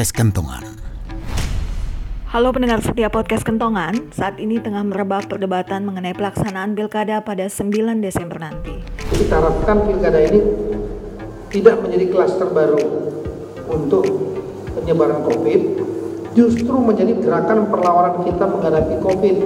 podcast Kentongan. Halo pendengar setia podcast Kentongan, saat ini tengah merebak perdebatan mengenai pelaksanaan pilkada pada 9 Desember nanti. Kita harapkan pilkada ini tidak menjadi klaster baru untuk penyebaran COVID, justru menjadi gerakan perlawanan kita menghadapi COVID.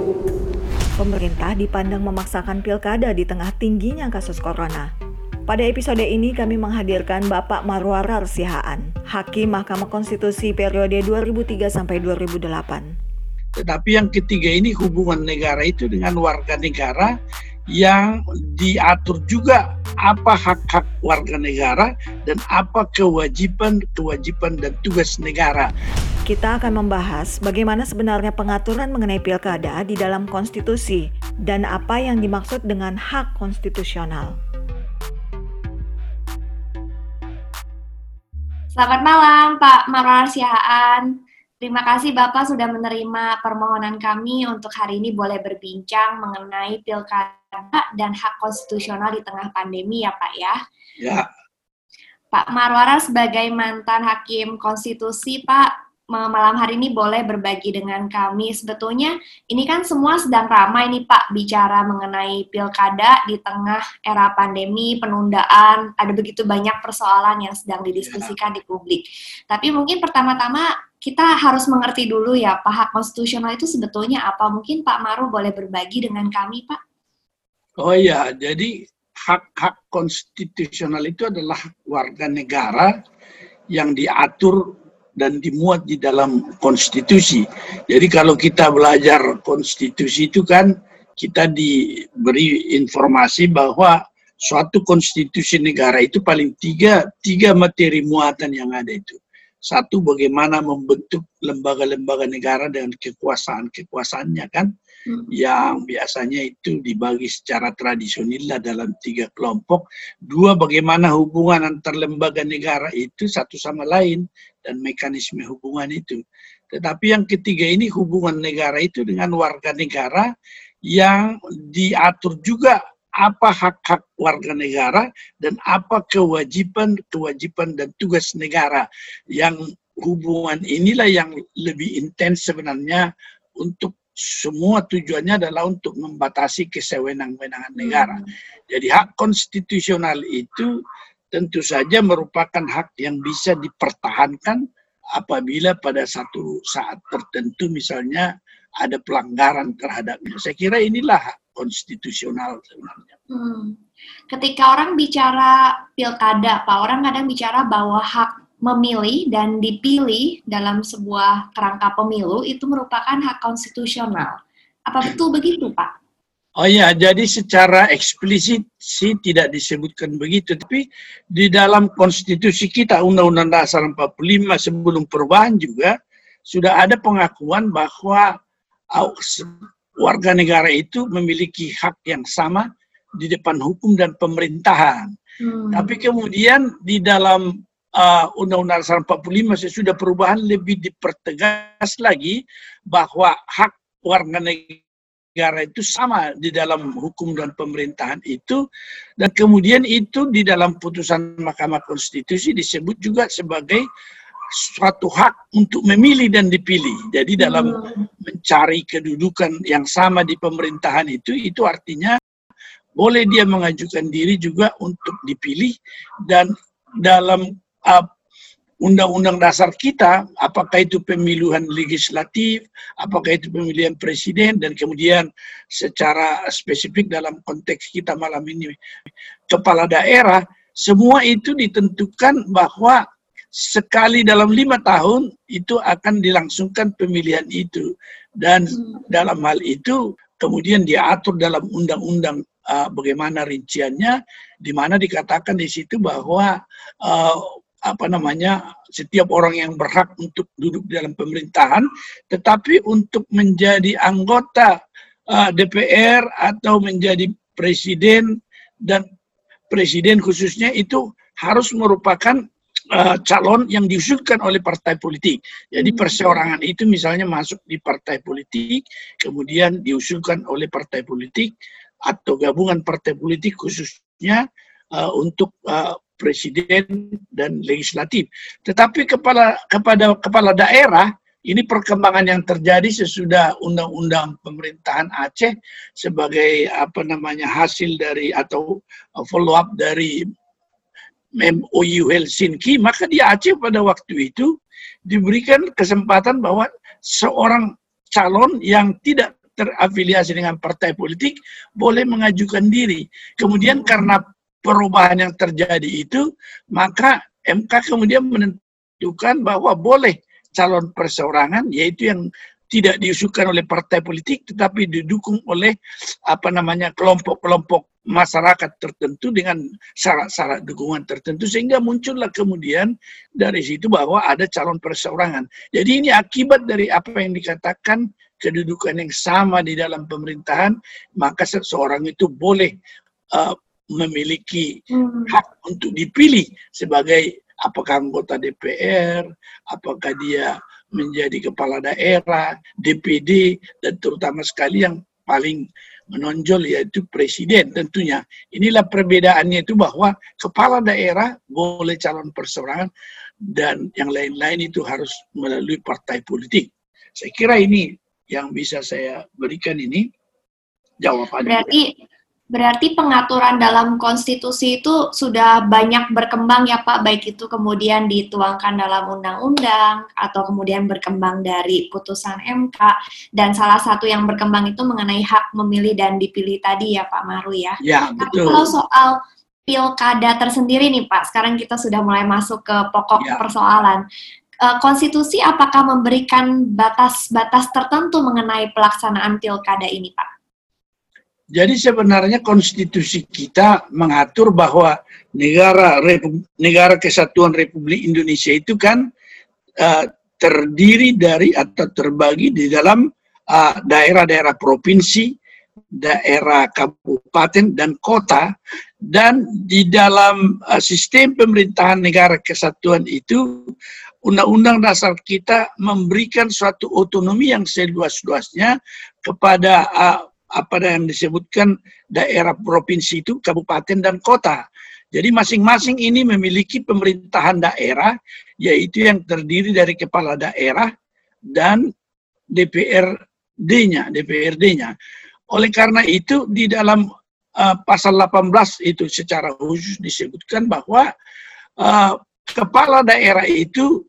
Pemerintah dipandang memaksakan pilkada di tengah tingginya kasus corona. Pada episode ini kami menghadirkan Bapak Marwarar Sihaan, Hakim Mahkamah Konstitusi periode 2003 sampai 2008. Tetapi yang ketiga ini hubungan negara itu dengan warga negara yang diatur juga apa hak-hak warga negara dan apa kewajiban-kewajiban dan tugas negara. Kita akan membahas bagaimana sebenarnya pengaturan mengenai pilkada di dalam konstitusi dan apa yang dimaksud dengan hak konstitusional. Selamat malam Pak Marwar Sihaan. Terima kasih Bapak sudah menerima permohonan kami untuk hari ini boleh berbincang mengenai pilkada dan hak konstitusional di tengah pandemi ya Pak ya. Ya. Pak Marwara sebagai mantan hakim konstitusi Pak malam hari ini boleh berbagi dengan kami. Sebetulnya ini kan semua sedang ramai nih Pak bicara mengenai pilkada di tengah era pandemi, penundaan, ada begitu banyak persoalan yang sedang didiskusikan di publik. Tapi mungkin pertama-tama kita harus mengerti dulu ya Pak hak konstitusional itu sebetulnya apa? Mungkin Pak Maru boleh berbagi dengan kami Pak. Oh iya, jadi hak-hak konstitusional itu adalah warga negara yang diatur dan dimuat di dalam konstitusi. Jadi kalau kita belajar konstitusi itu kan kita diberi informasi bahwa suatu konstitusi negara itu paling tiga, tiga materi muatan yang ada itu. Satu, bagaimana membentuk lembaga-lembaga negara dengan kekuasaan-kekuasaannya kan, hmm. yang biasanya itu dibagi secara tradisional dalam tiga kelompok. Dua, bagaimana hubungan antar lembaga negara itu satu sama lain dan mekanisme hubungan itu. Tetapi yang ketiga ini hubungan negara itu dengan warga negara yang diatur juga apa hak-hak warga negara dan apa kewajiban-kewajiban dan tugas negara yang hubungan inilah yang lebih intens sebenarnya untuk semua tujuannya adalah untuk membatasi kesewenang-wenangan negara. Hmm. Jadi hak konstitusional itu tentu saja merupakan hak yang bisa dipertahankan apabila pada satu saat tertentu misalnya ada pelanggaran terhadapnya. Saya kira inilah konstitusional sebenarnya. Hmm. Ketika orang bicara pilkada, Pak, orang kadang bicara bahwa hak memilih dan dipilih dalam sebuah kerangka pemilu itu merupakan hak konstitusional. Apa betul begitu, Pak? Oh ya, jadi secara eksplisit sih tidak disebutkan begitu, tapi di dalam konstitusi kita Undang-Undang Dasar 45 sebelum perubahan juga sudah ada pengakuan bahwa warga negara itu memiliki hak yang sama di depan hukum dan pemerintahan. Hmm. Tapi kemudian di dalam uh, Undang-Undang Dasar 45 sesudah perubahan lebih dipertegas lagi bahwa hak warga negara itu sama di dalam hukum dan pemerintahan itu dan kemudian itu di dalam putusan Mahkamah Konstitusi disebut juga sebagai suatu hak untuk memilih dan dipilih. Jadi dalam hmm. mencari kedudukan yang sama di pemerintahan itu, itu artinya boleh dia mengajukan diri juga untuk dipilih dan dalam uh, undang-undang dasar kita, apakah itu pemilihan legislatif, apakah itu pemilihan presiden, dan kemudian secara spesifik dalam konteks kita malam ini, kepala daerah, semua itu ditentukan bahwa sekali dalam lima tahun itu akan dilangsungkan pemilihan itu dan hmm. dalam hal itu kemudian diatur dalam undang-undang uh, bagaimana rinciannya di mana dikatakan di situ bahwa uh, apa namanya setiap orang yang berhak untuk duduk dalam pemerintahan tetapi untuk menjadi anggota uh, DPR atau menjadi presiden dan presiden khususnya itu harus merupakan uh, calon yang diusulkan oleh partai politik. Jadi hmm. perseorangan itu misalnya masuk di partai politik, kemudian diusulkan oleh partai politik atau gabungan partai politik khususnya uh, untuk uh, presiden dan legislatif. Tetapi kepala kepada kepala daerah ini perkembangan yang terjadi sesudah undang-undang pemerintahan Aceh sebagai apa namanya hasil dari atau follow up dari MOU Helsinki, maka di Aceh pada waktu itu diberikan kesempatan bahwa seorang calon yang tidak terafiliasi dengan partai politik boleh mengajukan diri. Kemudian karena perubahan yang terjadi itu, maka MK kemudian menentukan bahwa boleh calon perseorangan, yaitu yang tidak diusulkan oleh partai politik, tetapi didukung oleh apa namanya kelompok-kelompok masyarakat tertentu dengan syarat-syarat dukungan tertentu sehingga muncullah kemudian dari situ bahwa ada calon perseorangan. Jadi ini akibat dari apa yang dikatakan kedudukan yang sama di dalam pemerintahan, maka seseorang itu boleh uh, memiliki hmm. hak untuk dipilih sebagai apakah anggota DPR, apakah dia menjadi kepala daerah, DPD, dan terutama sekali yang paling menonjol yaitu presiden tentunya. Inilah perbedaannya itu bahwa kepala daerah boleh calon perseorangan dan yang lain-lain itu harus melalui partai politik. Saya kira ini yang bisa saya berikan ini jawabannya. Berarti Berarti pengaturan dalam konstitusi itu sudah banyak berkembang ya Pak, baik itu kemudian dituangkan dalam undang-undang atau kemudian berkembang dari putusan MK dan salah satu yang berkembang itu mengenai hak memilih dan dipilih tadi ya Pak Maru ya. Ya, betul. Kalau soal pilkada tersendiri nih Pak, sekarang kita sudah mulai masuk ke pokok ya. persoalan. Eh, konstitusi apakah memberikan batas-batas tertentu mengenai pelaksanaan pilkada ini Pak? Jadi sebenarnya konstitusi kita mengatur bahwa negara negara kesatuan Republik Indonesia itu kan uh, terdiri dari atau terbagi di dalam uh, daerah-daerah uh, provinsi, daerah kabupaten dan kota. Dan di dalam uh, sistem pemerintahan negara kesatuan itu Undang-Undang Dasar kita memberikan suatu otonomi yang seluas-luasnya kepada uh, apa yang disebutkan daerah provinsi itu kabupaten dan kota. Jadi masing-masing ini memiliki pemerintahan daerah yaitu yang terdiri dari kepala daerah dan DPRD-nya, DPRD-nya. Oleh karena itu di dalam uh, pasal 18 itu secara khusus disebutkan bahwa uh, kepala daerah itu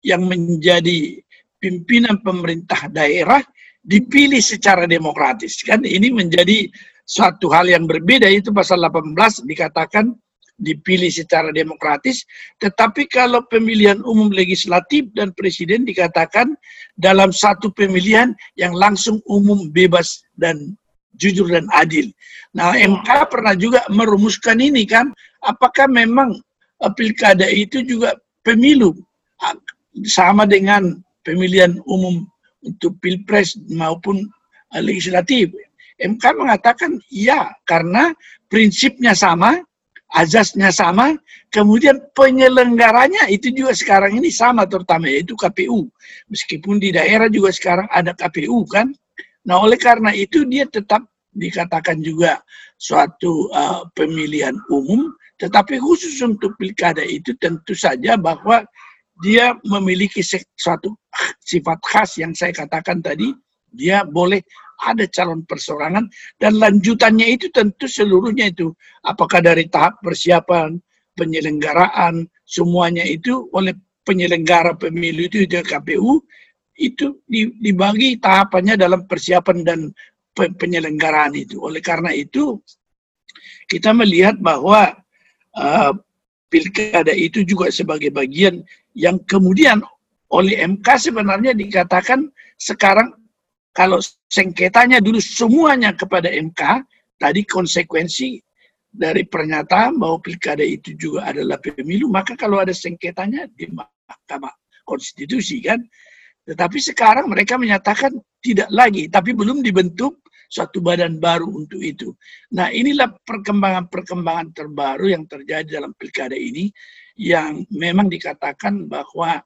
yang menjadi pimpinan pemerintah daerah dipilih secara demokratis. Kan ini menjadi suatu hal yang berbeda. Itu pasal 18 dikatakan dipilih secara demokratis. Tetapi kalau pemilihan umum legislatif dan presiden dikatakan dalam satu pemilihan yang langsung umum bebas dan jujur dan adil. Nah, MK pernah juga merumuskan ini kan. Apakah memang eh, pilkada itu juga pemilu? Ah, sama dengan pemilihan umum untuk pilpres maupun uh, legislatif. MK mengatakan iya karena prinsipnya sama, azasnya sama, kemudian penyelenggaranya itu juga sekarang ini sama terutama yaitu KPU. Meskipun di daerah juga sekarang ada KPU kan. Nah oleh karena itu dia tetap dikatakan juga suatu uh, pemilihan umum, tetapi khusus untuk pilkada itu tentu saja bahwa dia memiliki suatu sifat khas yang saya katakan tadi, dia boleh ada calon persorangan dan lanjutannya itu tentu seluruhnya itu apakah dari tahap persiapan, penyelenggaraan, semuanya itu oleh penyelenggara pemilu itu di KPU itu dibagi tahapannya dalam persiapan dan penyelenggaraan itu. Oleh karena itu kita melihat bahwa uh, pilkada itu juga sebagai bagian yang kemudian oleh MK sebenarnya dikatakan sekarang kalau sengketanya dulu semuanya kepada MK, tadi konsekuensi dari pernyataan bahwa pilkada itu juga adalah pemilu, maka kalau ada sengketanya di Mahkamah Konstitusi kan. Tetapi sekarang mereka menyatakan tidak lagi, tapi belum dibentuk suatu badan baru untuk itu. Nah inilah perkembangan-perkembangan terbaru yang terjadi dalam pilkada ini yang memang dikatakan bahwa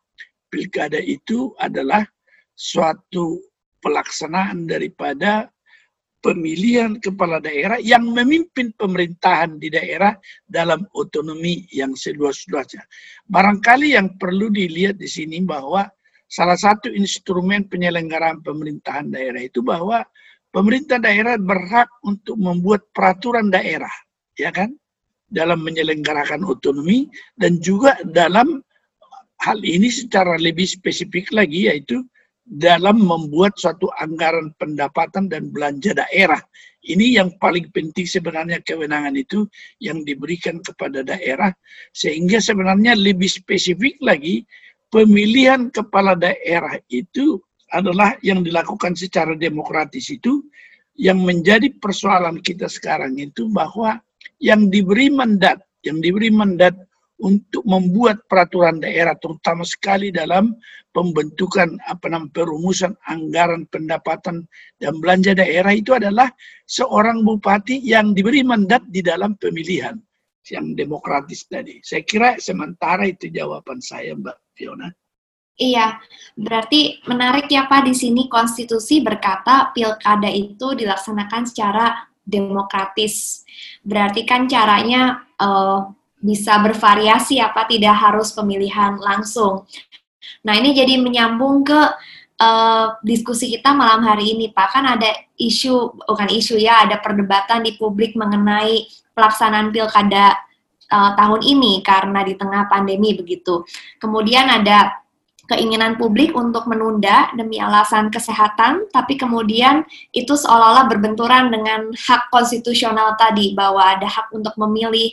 pilkada itu adalah suatu pelaksanaan daripada pemilihan kepala daerah yang memimpin pemerintahan di daerah dalam otonomi yang seluas-luasnya. Barangkali yang perlu dilihat di sini bahwa salah satu instrumen penyelenggaraan pemerintahan daerah itu bahwa pemerintah daerah berhak untuk membuat peraturan daerah, ya kan? Dalam menyelenggarakan otonomi dan juga dalam hal ini secara lebih spesifik lagi yaitu dalam membuat suatu anggaran pendapatan dan belanja daerah. Ini yang paling penting sebenarnya kewenangan itu yang diberikan kepada daerah sehingga sebenarnya lebih spesifik lagi pemilihan kepala daerah itu adalah yang dilakukan secara demokratis itu yang menjadi persoalan kita sekarang itu bahwa yang diberi mandat, yang diberi mandat untuk membuat peraturan daerah terutama sekali dalam pembentukan apa namanya perumusan anggaran pendapatan dan belanja daerah itu adalah seorang bupati yang diberi mandat di dalam pemilihan yang demokratis tadi. Saya kira sementara itu jawaban saya Mbak Fiona. Iya, berarti menarik ya Pak di sini konstitusi berkata pilkada itu dilaksanakan secara demokratis. Berarti kan caranya uh, bisa bervariasi apa tidak harus pemilihan langsung. Nah ini jadi menyambung ke uh, diskusi kita malam hari ini Pak kan ada isu bukan isu ya ada perdebatan di publik mengenai pelaksanaan pilkada uh, tahun ini karena di tengah pandemi begitu. Kemudian ada keinginan publik untuk menunda demi alasan kesehatan, tapi kemudian itu seolah-olah berbenturan dengan hak konstitusional tadi bahwa ada hak untuk memilih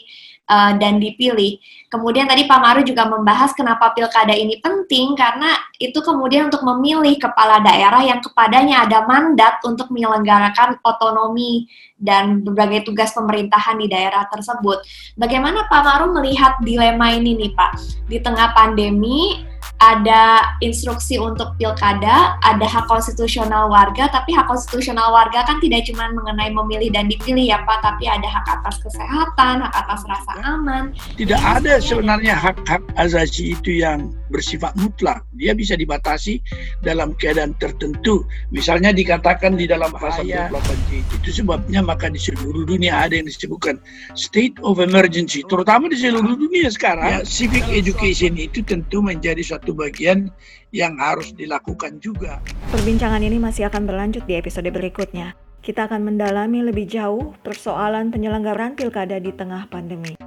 uh, dan dipilih. Kemudian tadi Pak Maru juga membahas kenapa pilkada ini penting karena itu kemudian untuk memilih kepala daerah yang kepadanya ada mandat untuk menyelenggarakan otonomi dan berbagai tugas pemerintahan di daerah tersebut. Bagaimana Pak Maru melihat dilema ini nih Pak? Di tengah pandemi ada instruksi untuk pilkada, ada hak konstitusional warga, tapi hak konstitusional warga kan tidak cuma mengenai memilih dan dipilih ya Pak, tapi ada hak atas kesehatan, hak atas rasa aman. Tidak ada sebenarnya hak-hak asasi itu yang bersifat mutlak. Dia bisa dibatasi dalam keadaan tertentu. Misalnya dikatakan di dalam pasal 28J. Itu sebabnya maka di seluruh dunia ada yang disebutkan state of emergency, terutama di seluruh dunia sekarang. Ya, civic education itu tentu menjadi suatu satu bagian yang harus dilakukan juga. Perbincangan ini masih akan berlanjut di episode berikutnya. Kita akan mendalami lebih jauh persoalan penyelenggaraan pilkada di tengah pandemi.